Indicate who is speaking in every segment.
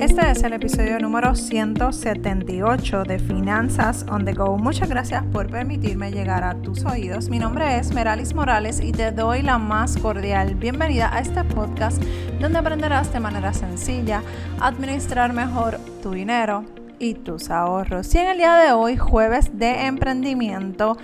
Speaker 1: Este es el episodio número 178 de Finanzas on the Go. Muchas gracias por permitirme llegar a tus oídos. Mi nombre es Meralis Morales y te doy la más cordial bienvenida a este podcast donde aprenderás de manera sencilla a administrar mejor tu dinero y tus ahorros. Y en el día de hoy, jueves de emprendimiento,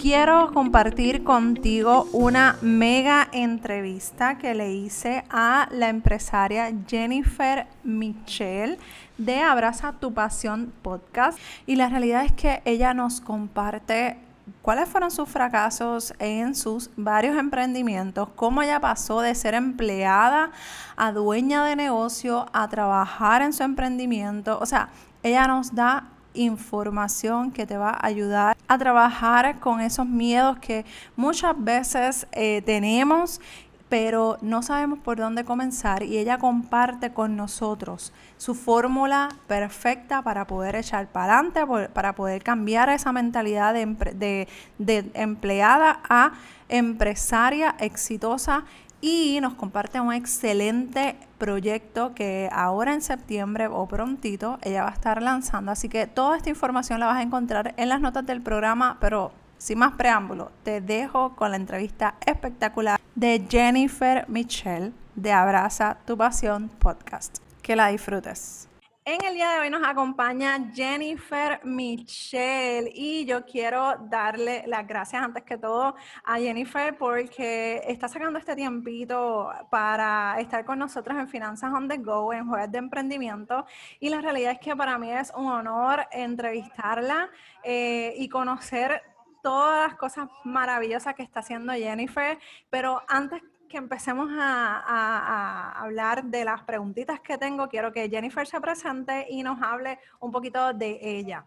Speaker 1: quiero compartir contigo una mega entrevista que le hice a la empresaria Jennifer Michelle de Abraza tu Pasión podcast. Y la realidad es que ella nos comparte cuáles fueron sus fracasos en sus varios emprendimientos, cómo ella pasó de ser empleada a dueña de negocio, a trabajar en su emprendimiento. O sea, ella nos da información que te va a ayudar a trabajar con esos miedos que muchas veces eh, tenemos pero no sabemos por dónde comenzar y ella comparte con nosotros su fórmula perfecta para poder echar para adelante, para poder cambiar esa mentalidad de, de empleada a empresaria exitosa y nos comparte un excelente proyecto que ahora en septiembre o prontito ella va a estar lanzando. Así que toda esta información la vas a encontrar en las notas del programa, pero sin más preámbulo, te dejo con la entrevista espectacular de Jennifer Michelle de Abraza tu Pasión Podcast. Que la disfrutes. En el día de hoy nos acompaña Jennifer Michelle y yo quiero darle las gracias antes que todo a Jennifer porque está sacando este tiempito para estar con nosotros en Finanzas on the Go, en Jueves de Emprendimiento. Y la realidad es que para mí es un honor entrevistarla eh, y conocer todas las cosas maravillosas que está haciendo Jennifer. Pero antes que empecemos a, hablar de las preguntitas que tengo, quiero que Jennifer se presente y nos hable un poquito de ella.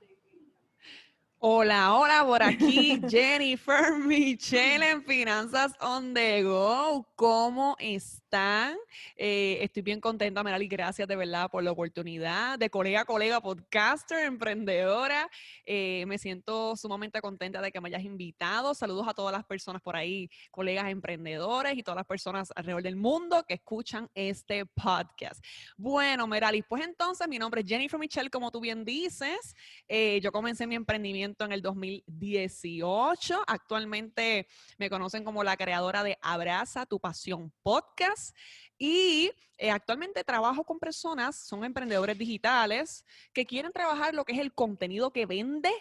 Speaker 2: Hola, hola, por aquí Jennifer Michelle en Finanzas on the Go. ¿Cómo están? Eh, estoy bien contenta, Merali, gracias de verdad por la oportunidad de colega, colega, podcaster, emprendedora. Eh, me siento sumamente contenta de que me hayas invitado. Saludos a todas las personas por ahí, colegas emprendedores y todas las personas alrededor del mundo que escuchan este podcast. Bueno, Merali, pues entonces mi nombre es Jennifer Michelle, como tú bien dices. Eh, yo comencé mi emprendimiento en el 2018. Actualmente me conocen como la creadora de Abraza tu Pasión Podcast. Y eh, actualmente trabajo con personas, son emprendedores digitales, que quieren trabajar lo que es el contenido que vende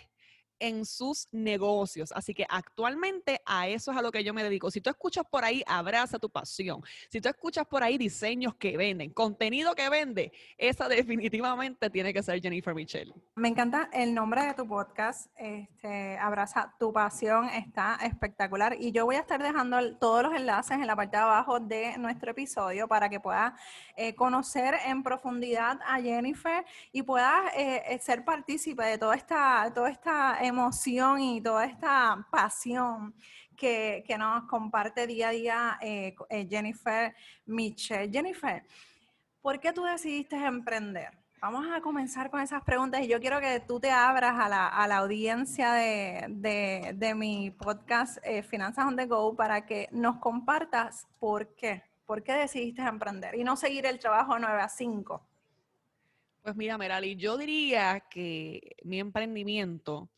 Speaker 2: en sus negocios. Así que actualmente a eso es a lo que yo me dedico. Si tú escuchas por ahí, abraza tu pasión. Si tú escuchas por ahí diseños que venden, contenido que vende, esa definitivamente tiene que ser Jennifer Michelle.
Speaker 1: Me encanta el nombre de tu podcast, este, Abraza tu pasión, está espectacular. Y yo voy a estar dejando todos los enlaces en la parte de abajo de nuestro episodio para que puedas eh, conocer en profundidad a Jennifer y puedas eh, eh, ser partícipe de toda esta, toda esta emoción y toda esta pasión que, nos comparte día a día eh, eh, Jennifer Michelle. Jennifer, ¿por qué tú decidiste emprender? Vamos a comenzar con esas preguntas y yo quiero que tú te abras a la, audiencia de, mi podcast eh, Finanzas on the Go para que nos compartas por qué. ¿Por qué decidiste emprender y no seguir el trabajo 9 a 5?
Speaker 2: Pues mira, Merali, yo diría que mi emprendimiento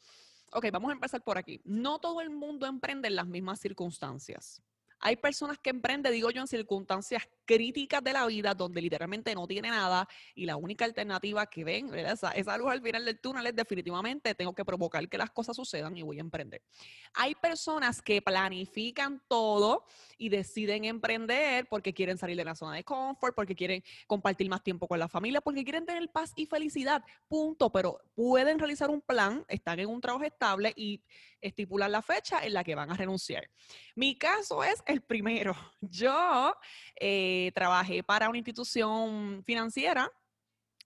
Speaker 2: Ok, vamos a empezar por aquí. No todo el mundo emprende en las mismas circunstancias. Hay personas que emprenden, digo yo, en circunstancias críticas de la vida donde literalmente no tiene nada y la única alternativa que ven, Esa, esa luz al final del túnel es definitivamente tengo que provocar que las cosas sucedan y voy a emprender. Hay personas que planifican todo y deciden emprender porque quieren salir de la zona de confort, porque quieren compartir más tiempo con la familia, porque quieren tener paz y felicidad, punto, pero pueden realizar un plan, están en un trabajo estable y estipular la fecha en la que van a renunciar. Mi caso es el primero. Yo eh, trabajé para una institución financiera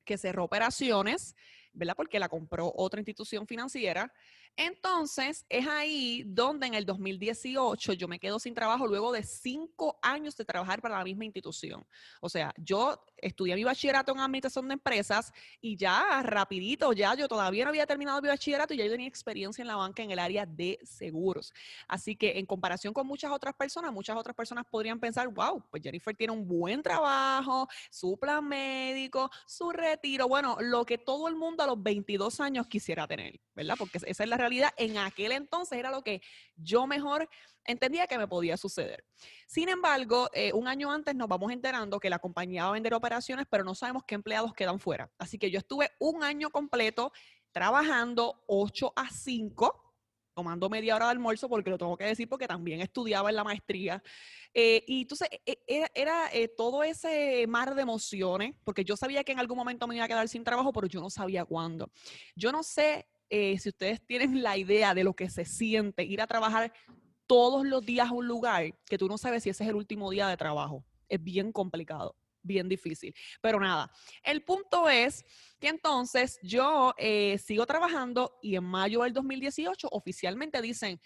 Speaker 2: que cerró operaciones, ¿verdad? Porque la compró otra institución financiera. Entonces, es ahí donde en el 2018 yo me quedo sin trabajo luego de cinco años de trabajar para la misma institución. O sea, yo estudié mi bachillerato en administración de empresas y ya rapidito, ya yo todavía no había terminado mi bachillerato y ya yo tenía experiencia en la banca en el área de seguros. Así que en comparación con muchas otras personas, muchas otras personas podrían pensar, wow, pues Jennifer tiene un buen trabajo, su plan médico, su retiro, bueno, lo que todo el mundo a los 22 años quisiera tener, ¿verdad? Porque esa es la realidad. En aquel entonces era lo que yo mejor entendía que me podía suceder. Sin embargo, eh, un año antes nos vamos enterando que la compañía va a vender operaciones, pero no sabemos qué empleados quedan fuera. Así que yo estuve un año completo trabajando 8 a 5 tomando media hora de almuerzo, porque lo tengo que decir, porque también estudiaba en la maestría. Eh, y entonces e, e, era, eh, todo ese mar de emociones, porque yo sabía que en algún momento me iba a quedar sin trabajo, pero yo no sabía cuándo. Yo no sé si ustedes tienen la idea de lo que se siente ir a trabajar todos los días a un lugar que tú no sabes si ese es el último día de trabajo. Es bien complicado, bien difícil. Pero nada, el punto es que entonces yo eh, sigo trabajando y en mayo del 2018 oficialmente dicen,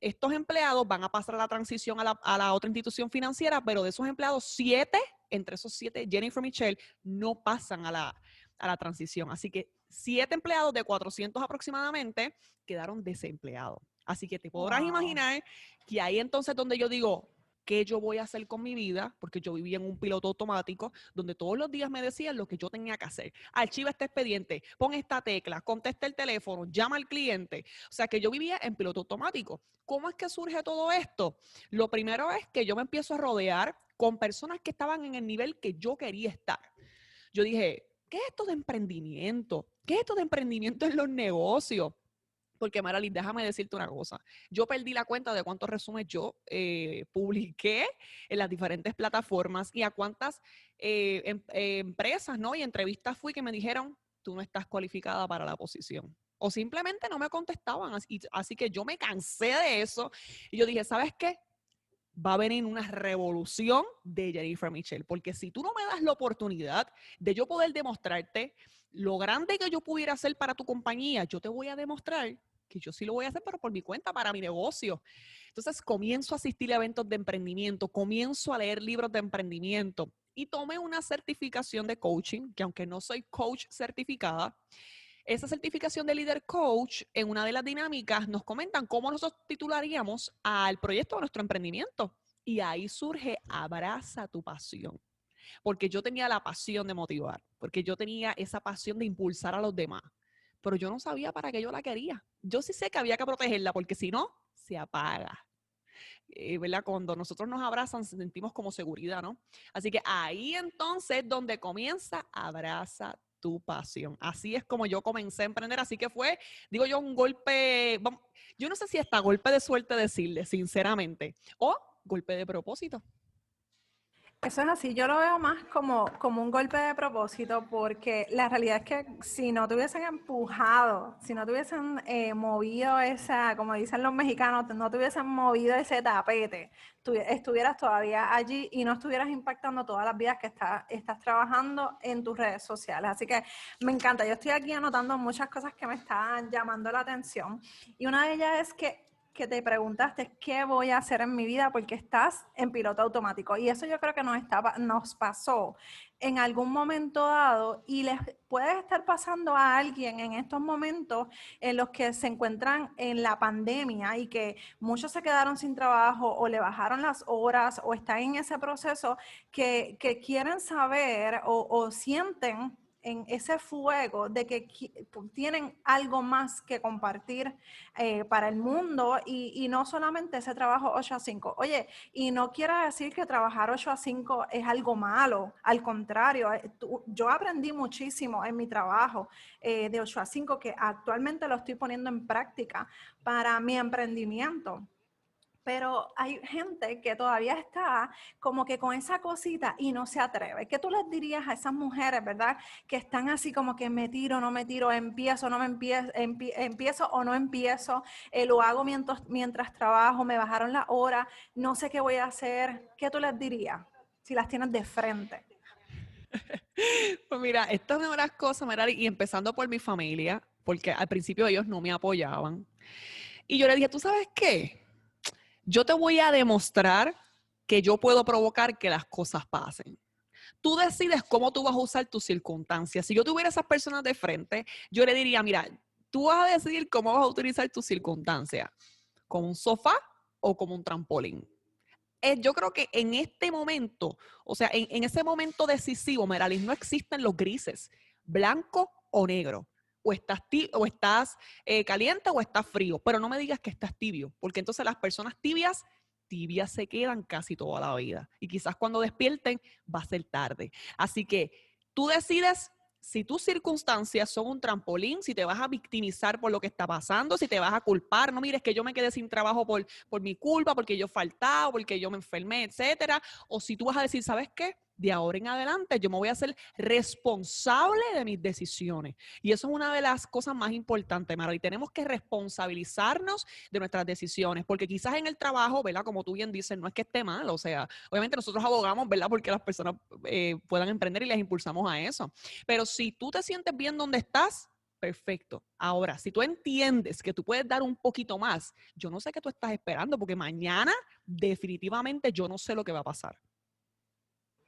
Speaker 2: estos empleados van a pasar a la transición a la, a la, otra institución financiera, pero de esos empleados, siete, entre esos siete, Jennifer Michelle, no pasan a la, a la transición. Así que siete empleados de 400 aproximadamente quedaron desempleados. Así que te podrás imaginar que ahí entonces donde yo digo, ¿qué yo voy a hacer con mi vida? Porque yo vivía en un piloto automático donde todos los días me decían lo que yo tenía que hacer. Archiva este expediente, pon esta tecla, contesta el teléfono, llama al cliente. O sea que yo vivía en piloto automático. ¿Cómo es que surge todo esto? Lo primero es que yo me empiezo a rodear con personas que estaban en el nivel que yo quería estar. Yo dije, ¿qué es esto de emprendimiento? ¿Qué es esto de emprendimiento en los negocios? Porque, Maralyn, déjame decirte una cosa. Yo perdí la cuenta de cuántos resúmenes yo eh, publiqué en las diferentes plataformas y a cuántas eh, em, eh, empresas ¿no? y entrevistas fui que me dijeron, tú no estás cualificada para la posición. O simplemente no me contestaban. Así, así que yo me cansé de eso y yo dije, ¿sabes qué? va a venir una revolución de Jennifer Michelle, porque si tú no me das la oportunidad de yo poder demostrarte lo grande que yo pudiera hacer para tu compañía, yo te voy a demostrar que yo sí lo voy a hacer, pero por mi cuenta, para mi negocio. Entonces comienzo a asistir a eventos de emprendimiento, comienzo a leer libros de emprendimiento y tomé una certificación de coaching, que aunque no soy coach certificada, esa certificación de líder coach, en una de las dinámicas nos comentan cómo nosotros titularíamos al proyecto de nuestro emprendimiento. Y ahí surge Abraza tu pasión porque yo tenía la pasión de motivar, porque yo tenía esa pasión de impulsar a los demás, pero yo no sabía para qué yo la quería. Yo sí sé que había que protegerla, porque si no, se apaga. Eh, ¿verdad? Cuando nosotros nos abrazan, sentimos como seguridad, ¿no? Así que ahí entonces donde comienza, abraza tu pasión. Así es como yo comencé a emprender, así que fue, digo yo, un golpe, yo no sé si está golpe de suerte decirle, sinceramente, o golpe de propósito.
Speaker 1: Eso es así, yo lo veo más como, como un golpe de propósito porque la realidad es que si no te hubiesen empujado, si no te hubiesen eh, movido esa, como dicen los mexicanos, no te hubiesen movido ese tapete, estuvieras todavía allí y no estuvieras impactando todas las vidas que está, estás trabajando en tus redes sociales. Así que me encanta, yo estoy aquí anotando muchas cosas que me están llamando la atención y una de ellas es que que te preguntaste qué voy a hacer en mi vida porque estás en piloto automático. Y eso yo creo que nos, estaba, nos pasó en algún momento dado y les puede estar pasando a alguien en estos momentos en los que se encuentran en la pandemia y que muchos se quedaron sin trabajo o le bajaron las horas o están en ese proceso que, quieren saber o sienten en ese fuego de que tienen algo más que compartir eh, para el mundo y, no solamente ese trabajo 8 a 5. Oye, y no quiero decir que trabajar 8 a 5 es algo malo, al contrario, eh, yo aprendí muchísimo en mi trabajo eh, de 8 a 5 que actualmente lo estoy poniendo en práctica para mi emprendimiento pero hay gente que todavía está como que con esa cosita y no se atreve. ¿Qué tú les dirías a esas mujeres, verdad? Que están así como que me tiro, no me tiro, empiezo, no me empiezo, empiezo o no empiezo, eh, lo hago mientras, mientras trabajo, me bajaron la hora, no sé qué voy a hacer. ¿Qué tú les dirías si las tienes de frente?
Speaker 2: Pues mira, esto es una de las cosas, y empezando por mi familia, porque al principio ellos no me apoyaban. Y yo le dije, ¿tú sabes qué? Yo te voy a demostrar que yo puedo provocar que las cosas pasen. Tú decides cómo tú vas a usar tus circunstancias. Si yo tuviera esas personas de frente, yo le diría, mira, tú vas a decidir cómo vas a utilizar tus circunstancias, como un sofá o como un trampolín. Eh, yo creo que en este momento, o sea, en, ese momento decisivo, Meralis, no existen los grises, blanco o negro. O estás, o estás eh, caliente o estás frío, pero no me digas que estás tibio, porque entonces las personas tibias tibias se quedan casi toda la vida. Y quizás cuando despierten va a ser tarde. Así que tú decides si tus circunstancias son un trampolín, si te vas a victimizar por lo que está pasando, si te vas a culpar, no mires que yo me quedé sin trabajo por, por mi culpa, porque yo faltaba, porque yo me enfermé, etcétera, o si tú vas a decir, ¿sabes qué? De ahora en adelante yo me voy a hacer responsable de mis decisiones. Y eso es una de las cosas más importantes, Mara. Y tenemos que responsabilizarnos de nuestras decisiones, porque quizás en el trabajo, ¿verdad? Como tú bien dices, no es que esté mal. O sea, obviamente nosotros abogamos, ¿verdad? Porque las personas eh, puedan emprender y les impulsamos a eso. Pero si tú te sientes bien donde estás, perfecto. Ahora, si tú entiendes que tú puedes dar un poquito más, yo no sé qué tú estás esperando, porque mañana definitivamente yo no sé lo que va a pasar.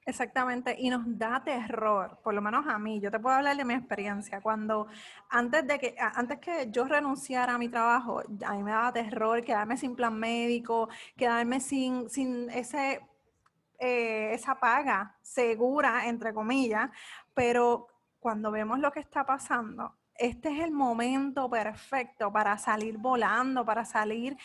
Speaker 1: Exactamente, y nos da terror, por lo menos a mí, yo te puedo hablar de mi experiencia, cuando antes de que, antes que yo renunciara a mi trabajo, a mí me daba terror quedarme sin plan médico, quedarme sin, sin ese, eh, esa paga segura, entre comillas, pero cuando vemos lo que está pasando, este es el momento perfecto para salir volando, para salir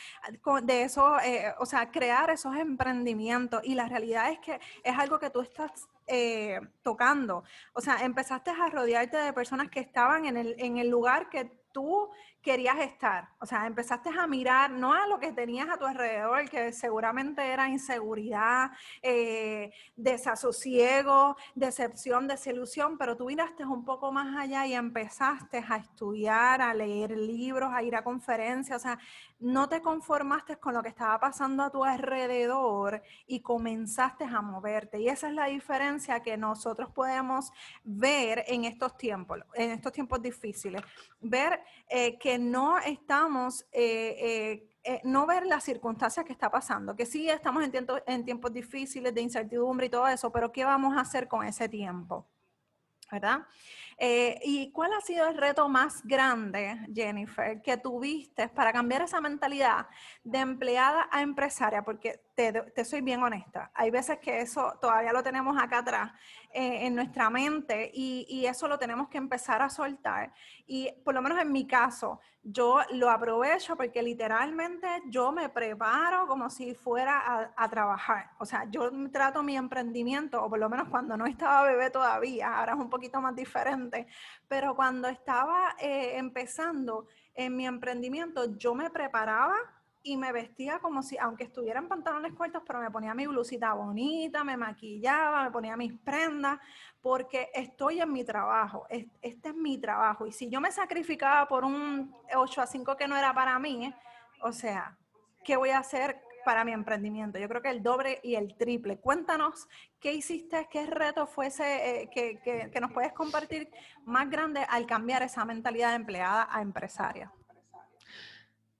Speaker 1: de eso, eh, o sea, crear esos emprendimientos. Y la realidad es que es algo que tú estás eh, tocando. O sea, empezaste a rodearte de personas que estaban en el, en el lugar que tú querías estar. O sea, empezaste a mirar no a lo que tenías a tu alrededor, que seguramente era inseguridad, eh, desasosiego, decepción, desilusión, pero tú miraste un poco más allá y empezaste a estudiar, a leer libros, a ir a conferencias. O sea, no te conformaste con lo que estaba pasando a tu alrededor y comenzaste a moverte. Y esa es la diferencia que nosotros podemos ver en estos tiempos, en estos tiempos difíciles. Ver eh, que no estamos, eh, eh, eh, no ver las circunstancias que está pasando, que sí estamos en, en tiempos difíciles de incertidumbre y todo eso, pero ¿qué vamos a hacer con ese tiempo? ¿verdad? ¿Y cuál ha sido el reto más grande, Jennifer, que tuviste para cambiar esa mentalidad de empleada a empresaria? Porque te, te soy bien honesta, hay veces que eso todavía lo tenemos acá atrás eh, en nuestra mente y, eso lo tenemos que empezar a soltar. Y por lo menos en mi caso, yo lo aprovecho porque literalmente yo me preparo como si fuera a trabajar. O sea, yo trato mi emprendimiento, o por lo menos cuando no estaba bebé todavía, ahora es un poquito más diferente, pero cuando estaba eh, empezando en mi emprendimiento, yo me preparaba y me vestía como si, aunque estuviera en pantalones cortos, pero me ponía mi blusita bonita, me maquillaba, me ponía mis prendas, porque estoy en mi trabajo, este es mi trabajo. Y si yo me sacrificaba por un 8 a 5 que no era para mí, o sea, ¿qué voy a hacer para mi emprendimiento? Yo creo que el doble y el triple. Cuéntanos qué hiciste, qué reto fue ese eh, que, que, que nos puedes compartir más grande al cambiar esa mentalidad de empleada a empresaria.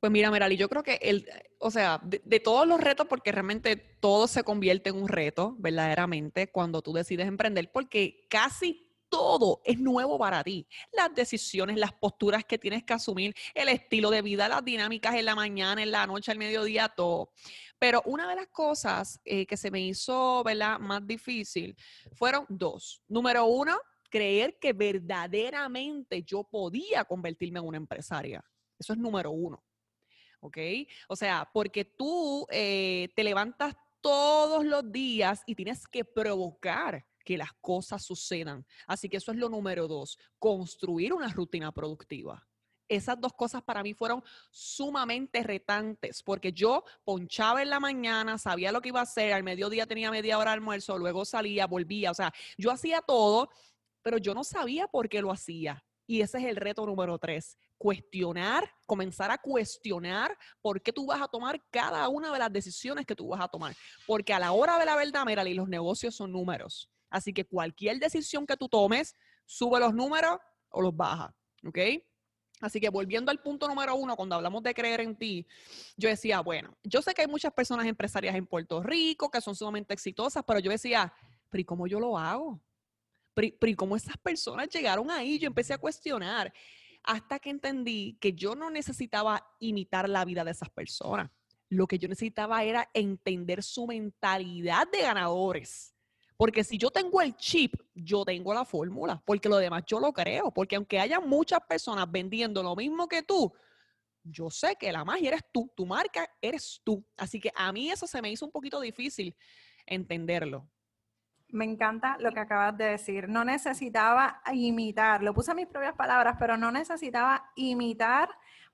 Speaker 2: Pues mira, Merali, yo creo que el, o sea, de, todos los retos, porque realmente todo se convierte en un reto, verdaderamente, cuando tú decides emprender, porque casi todo es nuevo para ti. Las decisiones, las posturas que tienes que asumir, el estilo de vida, las dinámicas en la mañana, en la noche, al mediodía, todo. Pero una de las cosas eh, que se me hizo, ¿verdad?, más difícil fueron dos. Número uno, creer que verdaderamente yo podía convertirme en una empresaria. Eso es número uno. ¿ok? O sea, porque tú eh, te levantas todos los días y tienes que provocar que las cosas sucedan. Así que eso es lo número dos, construir una rutina productiva. Esas dos cosas para mí fueron sumamente retantes, porque yo ponchaba en la mañana, sabía lo que iba a hacer, al mediodía tenía media hora de almuerzo, luego salía, volvía, o sea, yo hacía todo, pero yo no sabía por qué lo hacía. Y ese es el reto número tres, cuestionar, comenzar a cuestionar por qué tú vas a tomar cada una de las decisiones que tú vas a tomar. Porque a la hora de la verdad, mira, los negocios son números. Así que cualquier decisión que tú tomes, sube los números o los baja. ¿Ok? Así que volviendo al punto número uno, cuando hablamos de creer en ti, yo decía, bueno, yo sé que hay muchas personas empresarias en Puerto Rico que son sumamente exitosas, pero yo decía, pero ¿y cómo yo lo hago? Pero, ¿y cómo esas personas llegaron ahí? Yo empecé a cuestionar hasta que entendí que yo no necesitaba imitar la vida de esas personas. Lo que yo necesitaba era entender su mentalidad de ganadores. Porque si yo tengo el chip, yo tengo la fórmula, porque lo demás yo lo creo, porque aunque haya muchas personas vendiendo lo mismo que tú, yo sé que la magia eres tú, tu marca eres tú. Así que a mí eso se me hizo un poquito difícil entenderlo.
Speaker 1: Me encanta lo que acabas de decir. No necesitaba imitar, lo puse en mis propias palabras, pero no necesitaba imitar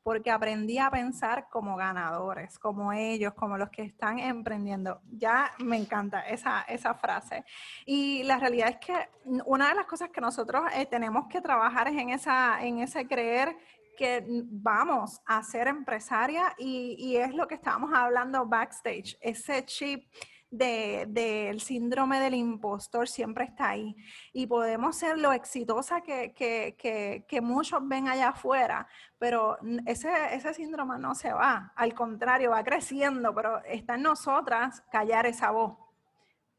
Speaker 1: porque aprendí a pensar como ganadores, como ellos, como los que están emprendiendo. Ya me encanta esa, esa frase. Y la realidad es que una de las cosas que nosotros eh, tenemos que trabajar es en, esa, en ese creer que vamos a ser empresaria y, y es lo que estábamos hablando backstage, ese chip del síndrome del impostor siempre está ahí. Y podemos ser lo exitosa que, que, muchos ven allá afuera, pero ese, ese síndrome no se va, al contrario, va creciendo, pero está en nosotras callar esa voz.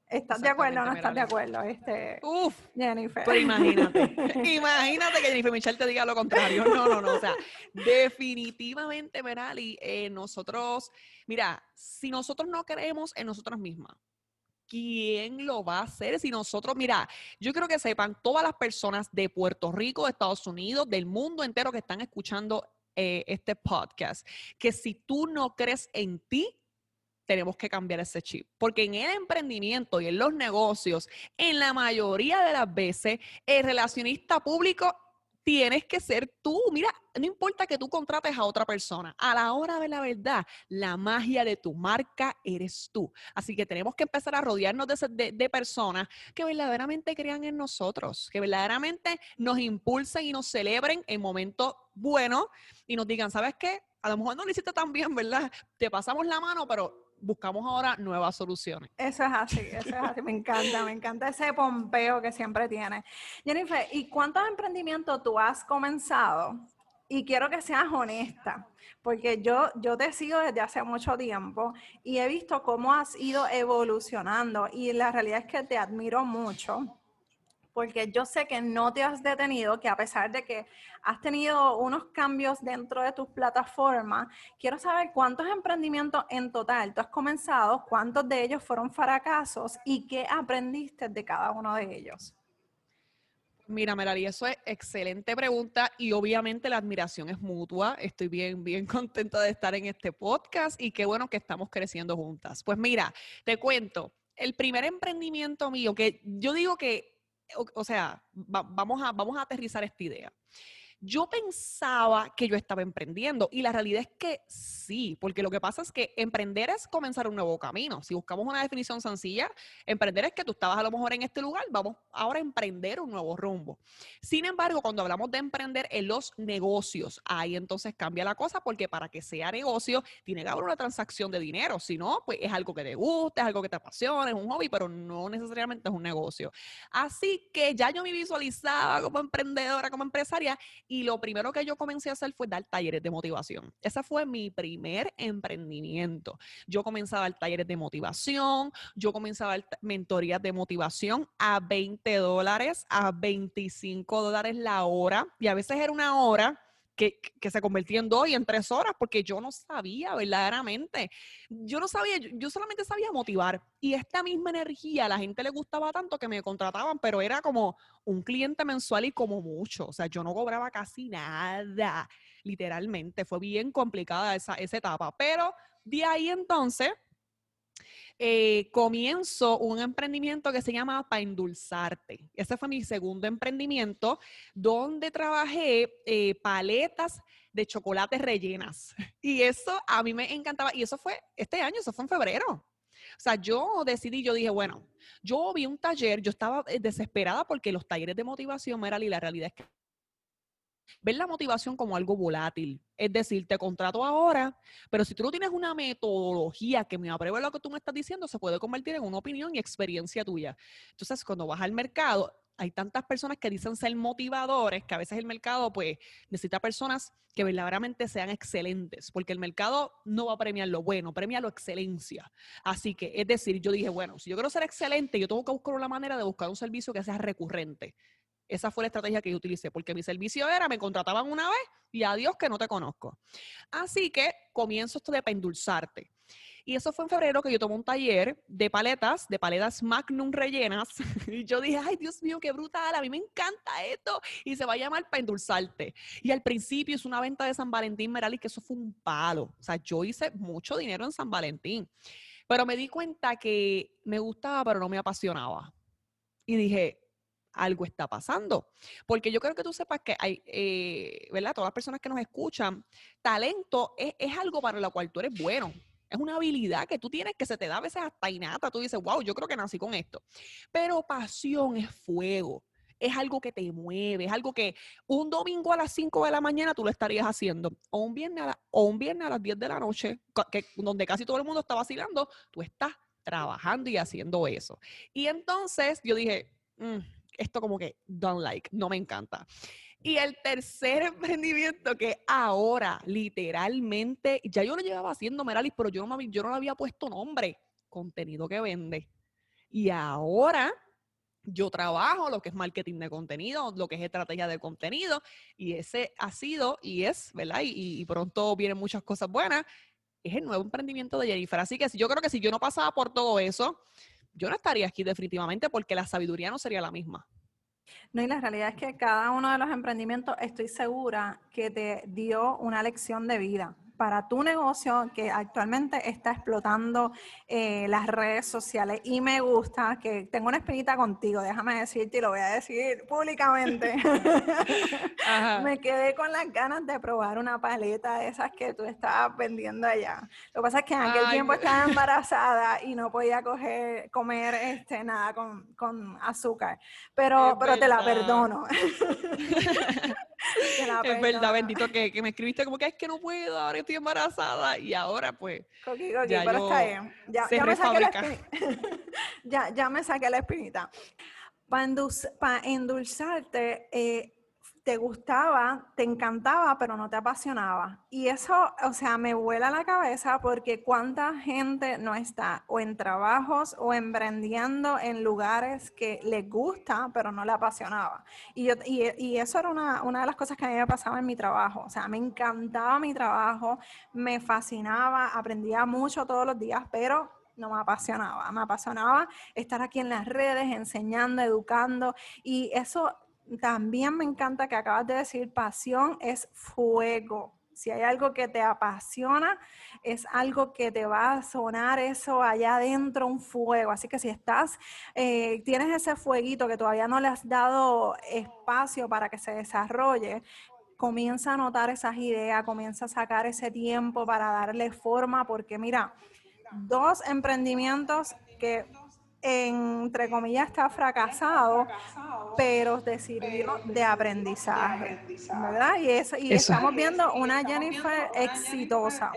Speaker 1: ¿Estás de acuerdo o no estás de acuerdo, este,
Speaker 2: Uf, Jennifer? Pero imagínate, imagínate que Jennifer Michelle te diga lo contrario. No, no, no. O sea, definitivamente, Merali, eh, nosotros, mira, si nosotros no creemos en nosotros mismas, ¿quién lo va a hacer si nosotros, mira, yo quiero que sepan todas las personas de Puerto Rico, de Estados Unidos, del mundo entero que están escuchando eh, este podcast, que si tú no crees en ti, tenemos que cambiar ese chip. Porque en el emprendimiento y en los negocios, en la mayoría de las veces, el relacionista público tienes que ser tú. Mira, no importa que tú contrates a otra persona, a la hora de la verdad, la magia de tu marca eres tú. Así que tenemos que empezar a rodearnos de, de, personas que verdaderamente crean en nosotros, que verdaderamente nos impulsen y nos celebren en momentos buenos y nos digan, ¿sabes qué? A lo mejor no lo hiciste tan bien, ¿verdad? Te pasamos la mano, pero buscamos ahora nuevas soluciones.
Speaker 1: Eso es así, eso es así. Me encanta, me encanta ese pompeo que siempre tiene. Jennifer, ¿y cuántos emprendimientos tú has comenzado? Y quiero que seas honesta, porque yo, yo te sigo desde hace mucho tiempo y he visto cómo has ido evolucionando y la realidad es que te admiro mucho porque yo sé que no te has detenido, que a pesar de que has tenido unos cambios dentro de tus plataformas, quiero saber cuántos emprendimientos en total tú has comenzado, cuántos de ellos fueron fracasos y qué aprendiste de cada uno de ellos.
Speaker 2: Mira, Melari, eso es excelente pregunta y obviamente la admiración es mutua. Estoy bien, bien contenta de estar en este podcast y qué bueno que estamos creciendo juntas. Pues mira, te cuento, el primer emprendimiento mío, que yo digo que o, sea, vamos, a, vamos a aterrizar esta idea. Yo pensaba que yo estaba emprendiendo y la realidad es que sí, porque lo que pasa es que emprender es comenzar un nuevo camino. Si buscamos una definición sencilla, emprender es que tú estabas a lo mejor en este lugar, vamos ahora a emprender un nuevo rumbo. Sin embargo, cuando hablamos de emprender en los negocios, ahí entonces cambia la cosa porque para que sea negocio tiene que haber una transacción de dinero, si no, pues es algo que te gusta, es algo que te apasiona, es un hobby, pero no necesariamente es un negocio. Así que ya yo me visualizaba como emprendedora, como empresaria y lo primero que yo comencé a hacer fue dar talleres de motivación. Ese fue mi primer emprendimiento. Yo comenzaba a dar talleres de motivación, yo comenzaba a dar mentorías de motivación a 20 dólares, a 25 dólares la hora, y a veces era una hora que, se convirtió en dos y en tres horas, porque yo no sabía verdaderamente. Yo no sabía, yo, solamente sabía motivar. Y esta misma energía a la gente le gustaba tanto que me contrataban, pero era como un cliente mensual y como mucho. O sea, yo no cobraba casi nada, literalmente. Fue bien complicada esa, esa etapa. Pero de ahí entonces eh, comienzo un emprendimiento que se llama Pa Endulzarte. Ese fue mi segundo emprendimiento, donde trabajé eh, paletas de chocolate rellenas. Y eso a mí me encantaba. Y eso fue este año, eso fue en febrero. O sea, yo decidí, yo dije, bueno, yo vi un taller, yo estaba eh, desesperada porque los talleres de motivación, era y la realidad es que ver la motivación como algo volátil. Es decir, te contrato ahora, pero si tú no tienes una metodología que me apruebe lo que tú me estás diciendo, se puede convertir en una opinión y experiencia tuya. Entonces, cuando vas al mercado, hay tantas personas que dicen ser motivadores que a veces el mercado pues necesita personas que verdaderamente sean excelentes, porque el mercado no va a premiar lo bueno, premia la excelencia. Así que, es decir, yo dije, bueno, si yo quiero ser excelente, yo tengo que buscar una manera de buscar un servicio que sea recurrente. Esa fue la estrategia que yo utilicé, porque mi servicio era, me contrataban una vez y adiós que no te conozco. Así que comienzo esto de pendulzarte. Y eso fue en febrero que yo tomé un taller de paletas, de paletas Magnum rellenas. Y yo dije, ay, Dios mío, qué brutal, a mí me encanta esto. Y se va a llamar para endulzarte. Y al principio es una venta de San Valentín Merali, que eso fue un palo. O sea, yo hice mucho dinero en San Valentín. Pero me di cuenta que me gustaba, pero no me apasionaba. Y dije, algo está pasando. Porque yo creo que tú sepas que hay, eh, ¿verdad? Todas las personas que nos escuchan, talento es, es, algo para lo cual tú eres bueno. Es una habilidad que tú tienes que se te da a veces hasta innata. Tú dices, wow, yo creo que nací con esto. Pero pasión es fuego. Es algo que te mueve, es algo que un domingo a las 5 de la mañana tú lo estarías haciendo, o un viernes a, o un viernes a las 10 de la noche, que, donde casi todo el mundo está vacilando, tú estás trabajando y haciendo eso. Y entonces yo dije, mm, esto como que don't like, no me encanta. Y el tercer emprendimiento que ahora literalmente, ya yo lo llevaba haciendo Meralis, pero yo no, yo no le había puesto nombre, contenido que vende. Y ahora yo trabajo lo que es marketing de contenido, lo que es estrategia de contenido, y ese ha sido y es, ¿verdad? Y, y, pronto vienen muchas cosas buenas. Es el nuevo emprendimiento de Jennifer. Así que yo creo que si yo no pasaba por todo eso, yo no estaría aquí definitivamente porque la sabiduría no sería la misma.
Speaker 1: No, y la realidad es que cada uno de los emprendimientos estoy segura que te dio una lección de vida para tu negocio que actualmente está explotando eh, las redes sociales. Y me gusta que tengo una espinita contigo, déjame decirte y lo voy a decir públicamente. me quedé con las ganas de probar una paleta de esas que tú estabas vendiendo allá. Lo que pasa es que en aquel tiempo estaba embarazada y no podía coger, comer este, nada con, con azúcar, pero, pero te la perdono.
Speaker 2: es verdad, bendito que, que, me escribiste como que es que no puedo, ahora estoy embarazada y ahora pues.
Speaker 1: ya pero está bien. Ya, ya, me saqué la ya, ya, me saqué la espinita. Para endulzarte, eh, te gustaba, te encantaba, pero no te apasionaba. Y eso, o sea, me vuela la cabeza porque cuánta gente no está o en trabajos o emprendiendo en lugares que les gusta, pero no le apasionaba. Y, yo, y, eso era una, una, de las cosas que a mí me pasaba en mi trabajo. O sea, me encantaba mi trabajo, me fascinaba, aprendía mucho todos los días, pero no me apasionaba. Me apasionaba estar aquí en las redes, enseñando, educando. Y eso también me encanta que acabas de decir, pasión es fuego. Si hay algo que te apasiona, es algo que te va a sonar eso allá adentro, un fuego. Así que si estás, eh, tienes ese fueguito que todavía no le has dado espacio para que se desarrolle, comienza a notar esas ideas, comienza a sacar ese tiempo para darle forma, porque mira, dos emprendimientos que entre comillas, está fracasado, pero te sirvió de aprendizaje, ¿verdad? Y, eso, y estamos viendo una Jennifer exitosa.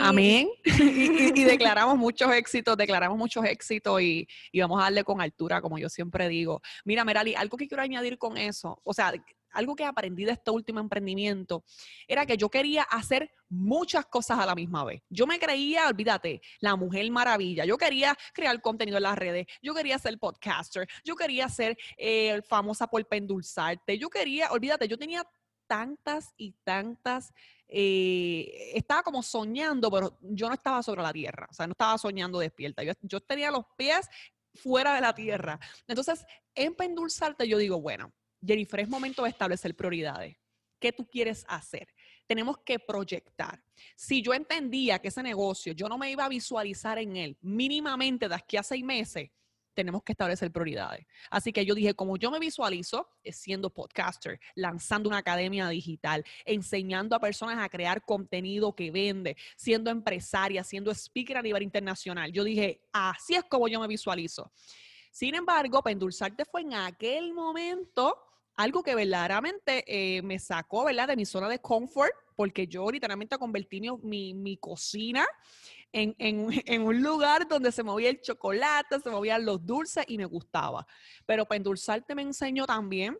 Speaker 2: Amén. Y, declaramos muchos éxitos, declaramos muchos éxitos y, y, vamos a darle con altura, como yo siempre digo. Mira, Merali, algo que quiero añadir con eso, o sea, algo que aprendí de este último emprendimiento era que yo quería hacer muchas cosas a la misma vez. Yo me creía, olvídate, la mujer maravilla. Yo quería crear contenido en las redes. Yo quería ser podcaster. Yo quería ser eh, famosa por pendulzarte. Yo quería, olvídate, yo tenía tantas y tantas eh, estaba como soñando, pero yo no estaba sobre la tierra, o sea, no estaba soñando despierta. Yo, yo, tenía los pies fuera de la tierra. Entonces, en pendulzarte, yo digo, bueno, Jennifer, es momento de establecer prioridades. ¿Qué tú quieres hacer? Tenemos que proyectar. Si yo entendía que ese negocio, yo no me iba a visualizar en él mínimamente de aquí a seis meses, tenemos que establecer prioridades. Así que yo dije, como yo me visualizo siendo podcaster, lanzando una academia digital, enseñando a personas a crear contenido que vende, siendo empresaria, siendo speaker a nivel internacional, yo dije, así es como yo me visualizo. Sin embargo, Pendulzarte fue en aquel momento algo que verdaderamente eh, me sacó. De mi zona de confort, porque yo literalmente convertí mi, mi, cocina en, en, un lugar donde se movía el chocolate, se movían los dulces y me gustaba. Pero para endulzarte me enseñó también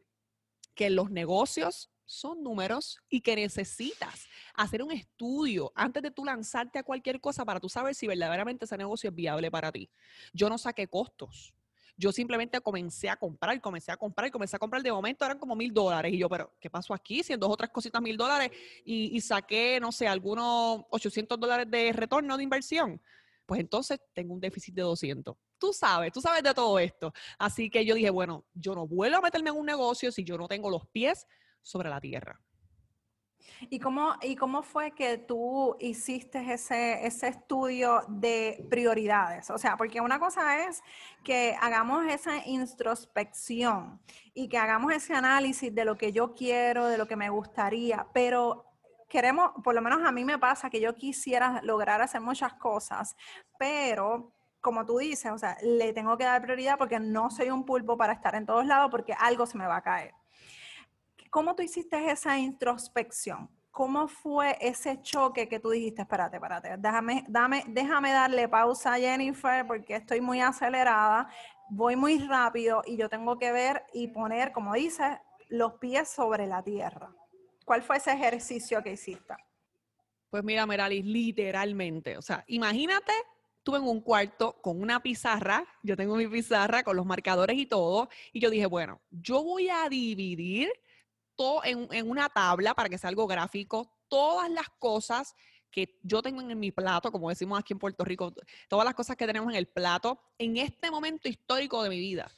Speaker 2: que los negocios son números y que necesitas hacer un estudio antes de tú lanzarte a cualquier cosa para tú saber si verdaderamente ese negocio es viable para ti. Yo no saqué costos. Yo simplemente comencé a comprar, comencé a comprar, comencé a comprar. De momento eran como mil dólares. Y yo, pero, ¿qué pasó aquí? Si en dos o tres cositas mil dólares y, y saqué, no sé, algunos 800 dólares de retorno de inversión. Pues entonces tengo un déficit de 200 tú sabes, tú sabes de todo esto. Así que yo dije, bueno, yo no vuelvo a meterme en un negocio si yo no tengo los pies sobre la tierra.
Speaker 1: ¿Y cómo, ¿Y cómo fue que tú hiciste ese, ese estudio de prioridades? O sea, porque una cosa es que hagamos esa introspección y que hagamos ese análisis de lo que yo quiero, de lo que me gustaría, pero queremos, por lo menos a mí me pasa que yo quisiera lograr hacer muchas cosas, pero como tú dices, o sea, le tengo que dar prioridad porque no soy un pulpo para estar en todos lados porque algo se me va a caer. ¿Cómo tú hiciste esa introspección? ¿Cómo fue ese choque que tú dijiste, espérate, espérate, déjame, dame, déjame darle pausa a Jennifer porque estoy muy acelerada, voy muy rápido y yo tengo que ver y poner, como dices, los pies sobre la tierra. ¿Cuál fue ese ejercicio que hiciste?
Speaker 2: Pues mira, Meralis, literalmente, o sea, imagínate estuve en un cuarto con una pizarra, yo tengo mi pizarra con los marcadores y todo, y yo dije, bueno, yo voy a dividir en, una tabla para que sea algo gráfico, todas las cosas que yo tengo en mi plato, como decimos aquí en Puerto Rico, todas las cosas que tenemos en el plato en este momento histórico de mi vida.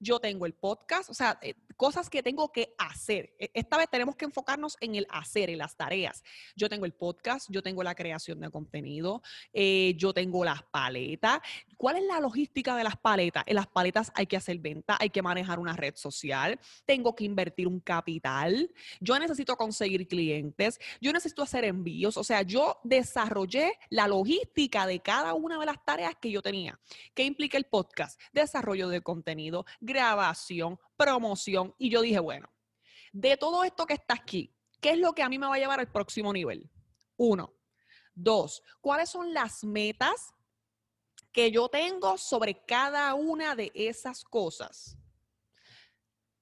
Speaker 2: Yo tengo el podcast, o sea, eh, cosas que tengo que hacer. E, esta vez tenemos que enfocarnos en el hacer, en las tareas. Yo tengo el podcast, yo tengo la creación de contenido, eh, yo tengo las paletas. ¿Cuál es la logística de las paletas? En las paletas hay que hacer venta, hay que manejar una red social, tengo que invertir un capital, yo necesito conseguir clientes, yo necesito hacer envíos. O sea, yo desarrollé la logística de cada una de las tareas que yo tenía. ¿Qué implica el podcast? Desarrollo de contenido, grabación, promoción. Y yo dije, bueno, de todo esto que está aquí, ¿qué es lo que a mí me va a llevar al próximo nivel? Uno. Dos, ¿cuáles son las metas que yo tengo sobre cada una de esas cosas?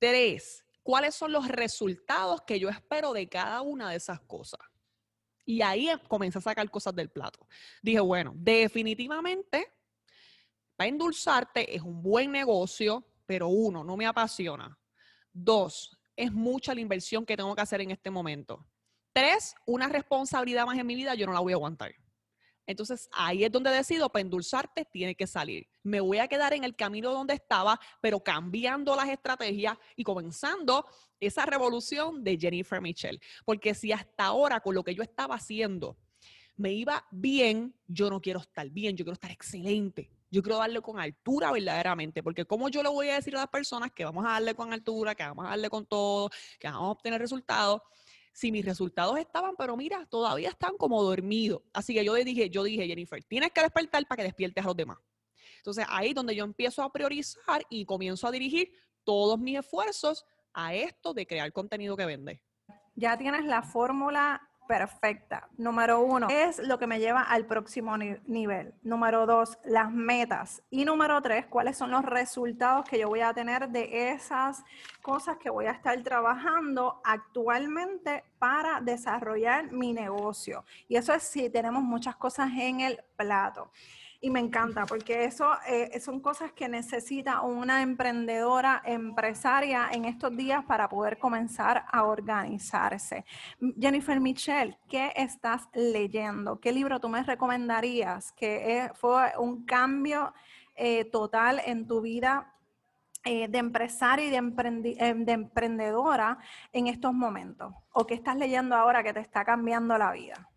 Speaker 2: Tres, ¿cuáles son los resultados que yo espero de cada una de esas cosas? Y ahí comencé a sacar cosas del plato. Dije, bueno, definitivamente, para endulzarte es un buen negocio, pero uno, no me apasiona. Dos, es mucha la inversión que tengo que hacer en este momento. Tres, una responsabilidad más en mi vida, yo no la voy a aguantar. Entonces ahí es donde decido, para endulzarte tiene que salir. Me voy a quedar en el camino donde estaba, pero cambiando las estrategias y comenzando esa revolución de Jennifer Michelle. Porque si hasta ahora con lo que yo estaba haciendo me iba bien, yo no quiero estar bien, yo quiero estar excelente. Yo quiero darle con altura verdaderamente, porque como yo le voy a decir a las personas que vamos a darle con altura, que vamos a darle con todo, que vamos a obtener resultados, si mis resultados estaban, pero mira, todavía están como dormidos. Así que yo dije, yo dije, Jennifer, tienes que despertar para que despiertes a los demás. Entonces ahí es donde yo empiezo a priorizar y comienzo a dirigir todos mis esfuerzos a esto de crear contenido que vende.
Speaker 1: Ya tienes la fórmula perfecta. Número uno, es lo que me lleva al próximo nivel. Número dos, las metas. Y número tres, cuáles son los resultados que yo voy a tener de esas cosas que voy a estar trabajando actualmente para desarrollar mi negocio. Y eso es si tenemos muchas cosas en el plato y me encanta porque eso eh, son cosas que necesita una emprendedora, empresaria en estos días para poder comenzar a organizarse. Jennifer Michelle, ¿qué estás leyendo? ¿Qué libro tú me recomendarías que fue un cambio eh, total en tu vida eh, de empresaria y de, de, emprendedora en estos momentos? ¿O qué estás leyendo ahora que te está cambiando la vida?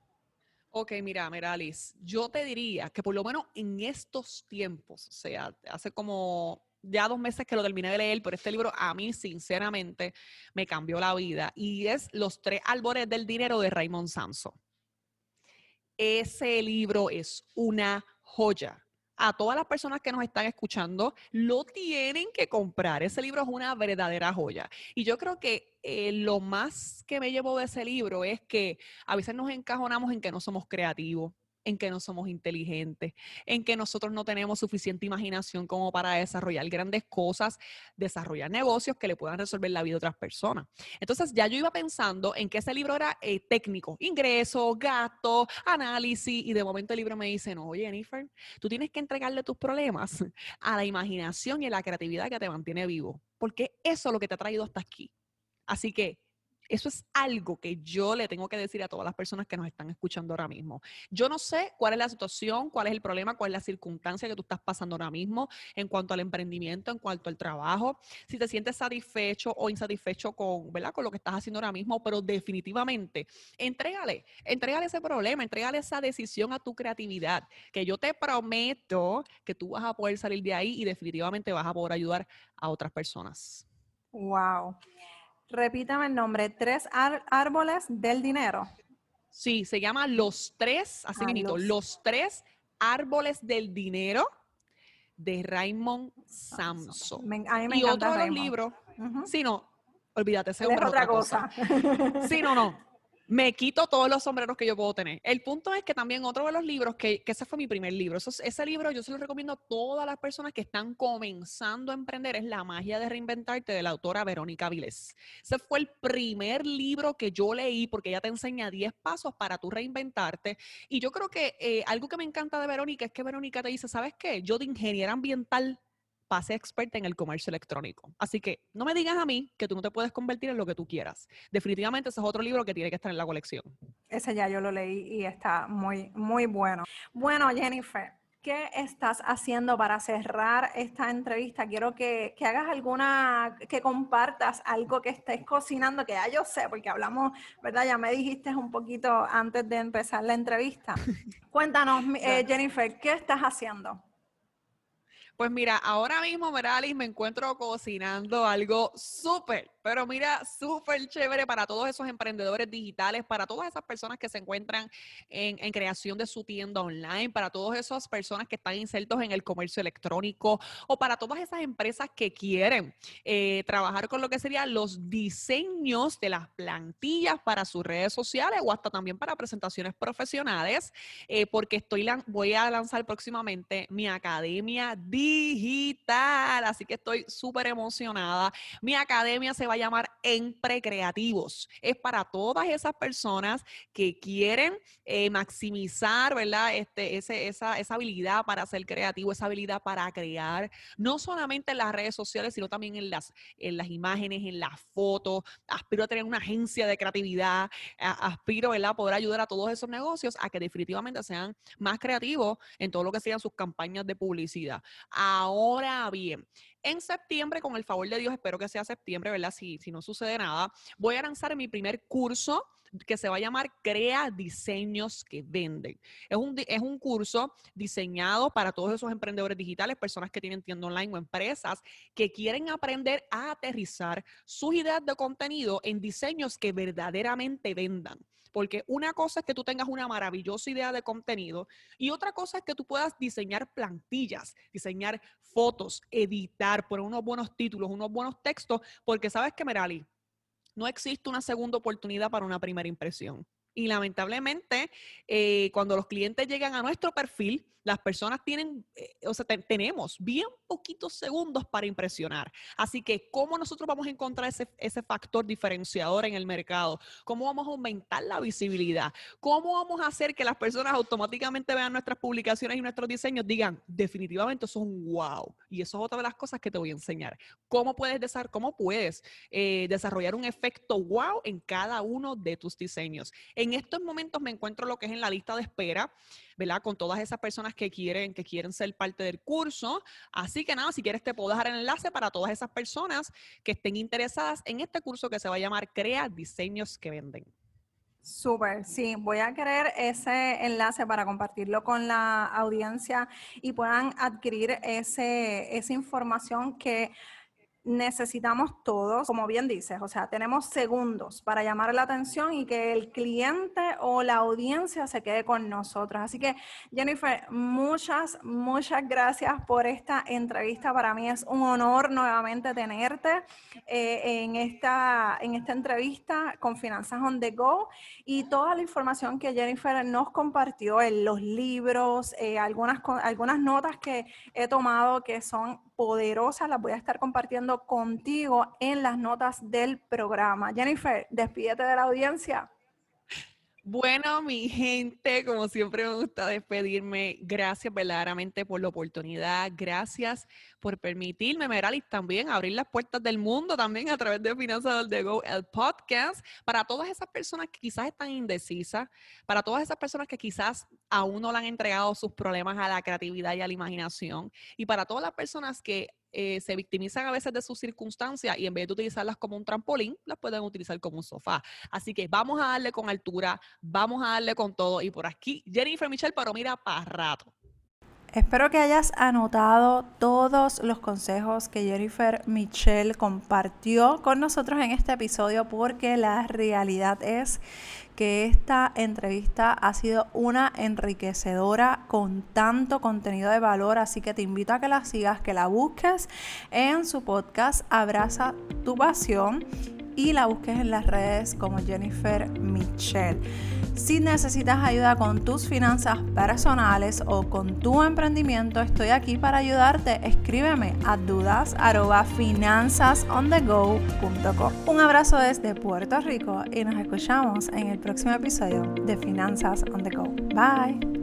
Speaker 2: Ok, mira, Meralis, yo te diría que por lo menos en estos tiempos, o sea, hace como ya dos meses que lo terminé de leer, pero este libro a mí sinceramente me cambió la vida y es Los tres árboles del dinero de Raymond Samson. Ese libro es una joya a todas las personas que nos están escuchando, lo tienen que comprar. Ese libro es una verdadera joya. Y yo creo que eh, lo más que me llevo de ese libro es que a veces nos encajonamos en que no somos creativos, en que no somos inteligentes, en que nosotros no tenemos suficiente imaginación como para desarrollar grandes cosas, desarrollar negocios que le puedan resolver la vida a otras personas. Entonces ya yo iba pensando en que ese libro era eh, técnico, ingreso, gasto, análisis, y de momento el libro me dice, no, Jennifer, tú tienes que entregarle tus problemas a la imaginación y a la creatividad que te mantiene vivo, porque eso es lo que te ha traído hasta aquí. Así que eso es algo que yo le tengo que decir a todas las personas que nos están escuchando ahora mismo. Yo no sé cuál es la situación, cuál es el problema, cuál es la circunstancia que tú estás pasando ahora mismo en cuanto al emprendimiento, en cuanto al trabajo, si te sientes satisfecho o insatisfecho con, ¿verdad? con lo que estás haciendo ahora mismo, pero definitivamente, entrégale, entrégale ese problema, entrégale esa decisión a tu creatividad, que yo te prometo que tú vas a poder salir de ahí y definitivamente vas a poder ayudar a otras personas.
Speaker 1: Wow. Repítame el nombre, tres árboles del dinero.
Speaker 2: Sí, se llama Los Tres, así ah, los... Tres Árboles del Dinero de Raymond Samson. y otro de los libros, sí, no, olvídate, ese es otra cosa. Sí, no, no me quito todos los sombreros que yo puedo tener. El punto es que también otro de los libros, que, ese fue mi primer libro, ese libro yo se lo recomiendo a todas las personas que están comenzando a emprender, es La magia de reinventarte de la autora Verónica Vilés. Ese fue el primer libro que yo leí porque ella te enseña 10 pasos para tú reinventarte. Y yo creo que eh, algo que me encanta de Verónica es que Verónica te dice, ¿sabes qué? Yo de ingeniera ambiental pase experta en el comercio electrónico. Así que no me digas a mí que tú no te puedes convertir en lo que tú quieras. Definitivamente ese es otro libro que tiene que estar en la colección.
Speaker 1: Ese ya yo lo leí y está muy, muy bueno. Bueno, Jennifer. ¿Qué estás haciendo para cerrar esta entrevista? Quiero que, que, hagas alguna, que compartas algo que estés cocinando, que ya yo sé, porque hablamos, ¿verdad? Ya me dijiste un poquito antes de empezar la entrevista. Cuéntanos, eh, Jennifer, ¿qué estás haciendo?
Speaker 2: Pues mira, ahora mismo, Meralis, me encuentro cocinando algo súper, pero mira, súper chévere para todos esos emprendedores digitales, para todas esas personas que se encuentran en, creación de su tienda online, para todas esas personas que están insertos en el comercio electrónico o para todas esas empresas que quieren eh, trabajar con lo que serían los diseños de las plantillas para sus redes sociales o hasta también para presentaciones profesionales, eh, porque estoy voy a lanzar próximamente mi academia digital. Así que estoy súper emocionada. Mi academia se va a llamar Empre Creativos. Es para todas esas personas que quieren eh, maximizar, ¿verdad? Este, ese, esa, esa habilidad para ser creativo, esa habilidad para crear, no solamente en las redes sociales, sino también en las, en las imágenes, en las fotos. Aspiro a tener una agencia de creatividad, aspiro, ¿verdad? Poder ayudar a todos esos negocios a que definitivamente sean más creativos en todo lo que sean sus campañas de publicidad. Ahora bien, en septiembre, con el favor de Dios, espero que sea septiembre, ¿verdad? Si, si no sucede nada, voy a lanzar mi primer curso que se va a llamar Crea Diseños que Venden. Es un, es un curso diseñado para todos esos emprendedores digitales, personas que tienen tienda online o empresas que quieren aprender a aterrizar sus ideas de contenido en diseños que verdaderamente vendan. Porque una cosa es que tú tengas una maravillosa idea de contenido y otra cosa es que tú puedas diseñar plantillas, diseñar fotos, editar, poner unos buenos títulos, unos buenos textos, porque sabes que, Merali, no existe una segunda oportunidad para una primera impresión. Y lamentablemente, eh, cuando los clientes llegan a nuestro perfil, las personas tienen, eh, o sea, tenemos bien poquitos segundos para impresionar. Así que, ¿cómo nosotros vamos a encontrar ese, ese factor diferenciador en el mercado? ¿Cómo vamos a aumentar la visibilidad? ¿Cómo vamos a hacer que las personas automáticamente vean nuestras publicaciones y nuestros diseños? Digan, definitivamente eso es un wow. Y eso es otra de las cosas que te voy a enseñar. ¿Cómo puedes, cómo puedes eh, desarrollar un efecto wow en cada uno de tus diseños? En estos momentos me encuentro lo que es en la lista de espera, ¿verdad? Con todas esas personas que quieren, que quieren ser parte del curso. Así que nada, si quieres te puedo dejar el enlace para todas esas personas que estén interesadas en este curso que se va a llamar Crea Diseños que Venden.
Speaker 1: Súper, sí, voy a querer ese enlace para compartirlo con la audiencia y puedan adquirir ese, esa información que necesitamos todos, como bien dices, o sea, tenemos segundos para llamar la atención y que el cliente o la audiencia se quede con nosotros. Así que, Jennifer, muchas, muchas gracias por esta entrevista. Para mí es un honor nuevamente tenerte eh, en, esta, en esta entrevista con Finanzas on the Go y toda la información que Jennifer nos compartió en los libros, eh, algunas, algunas notas que he tomado que son poderosas, las voy a estar compartiendo contigo en las notas del programa. Jennifer, despídete de la audiencia.
Speaker 2: Bueno, mi gente, como siempre me gusta despedirme. Gracias verdaderamente por la oportunidad. Gracias por permitirme, Meralis, también abrir las puertas del mundo también a través de Finanzas de Go, el podcast, para todas esas personas que quizás están indecisas, para todas esas personas que quizás aún no le han entregado sus problemas a la creatividad y a la imaginación, y para todas las personas que eh, se victimizan a veces de sus circunstancias y en vez de utilizarlas como un trampolín, las pueden utilizar como un sofá. Así que vamos a darle con altura, vamos a darle con todo. Y por aquí, Jennifer Michelle, pero mira para rato.
Speaker 1: Espero que hayas anotado todos los consejos que Jennifer Michelle compartió con nosotros en este episodio porque la realidad es que esta entrevista ha sido una enriquecedora con tanto contenido de valor, así que te invito a que la sigas, que la busques en su podcast Abraza tu pasión y la busques en las redes como Jennifer Michelle. Si necesitas ayuda con tus finanzas personales o con tu emprendimiento, estoy aquí para ayudarte. Escríbeme a dudas@finanzasondego.com. Un abrazo desde Puerto Rico y nos escuchamos en el próximo episodio de Finanzas on the Go. Bye.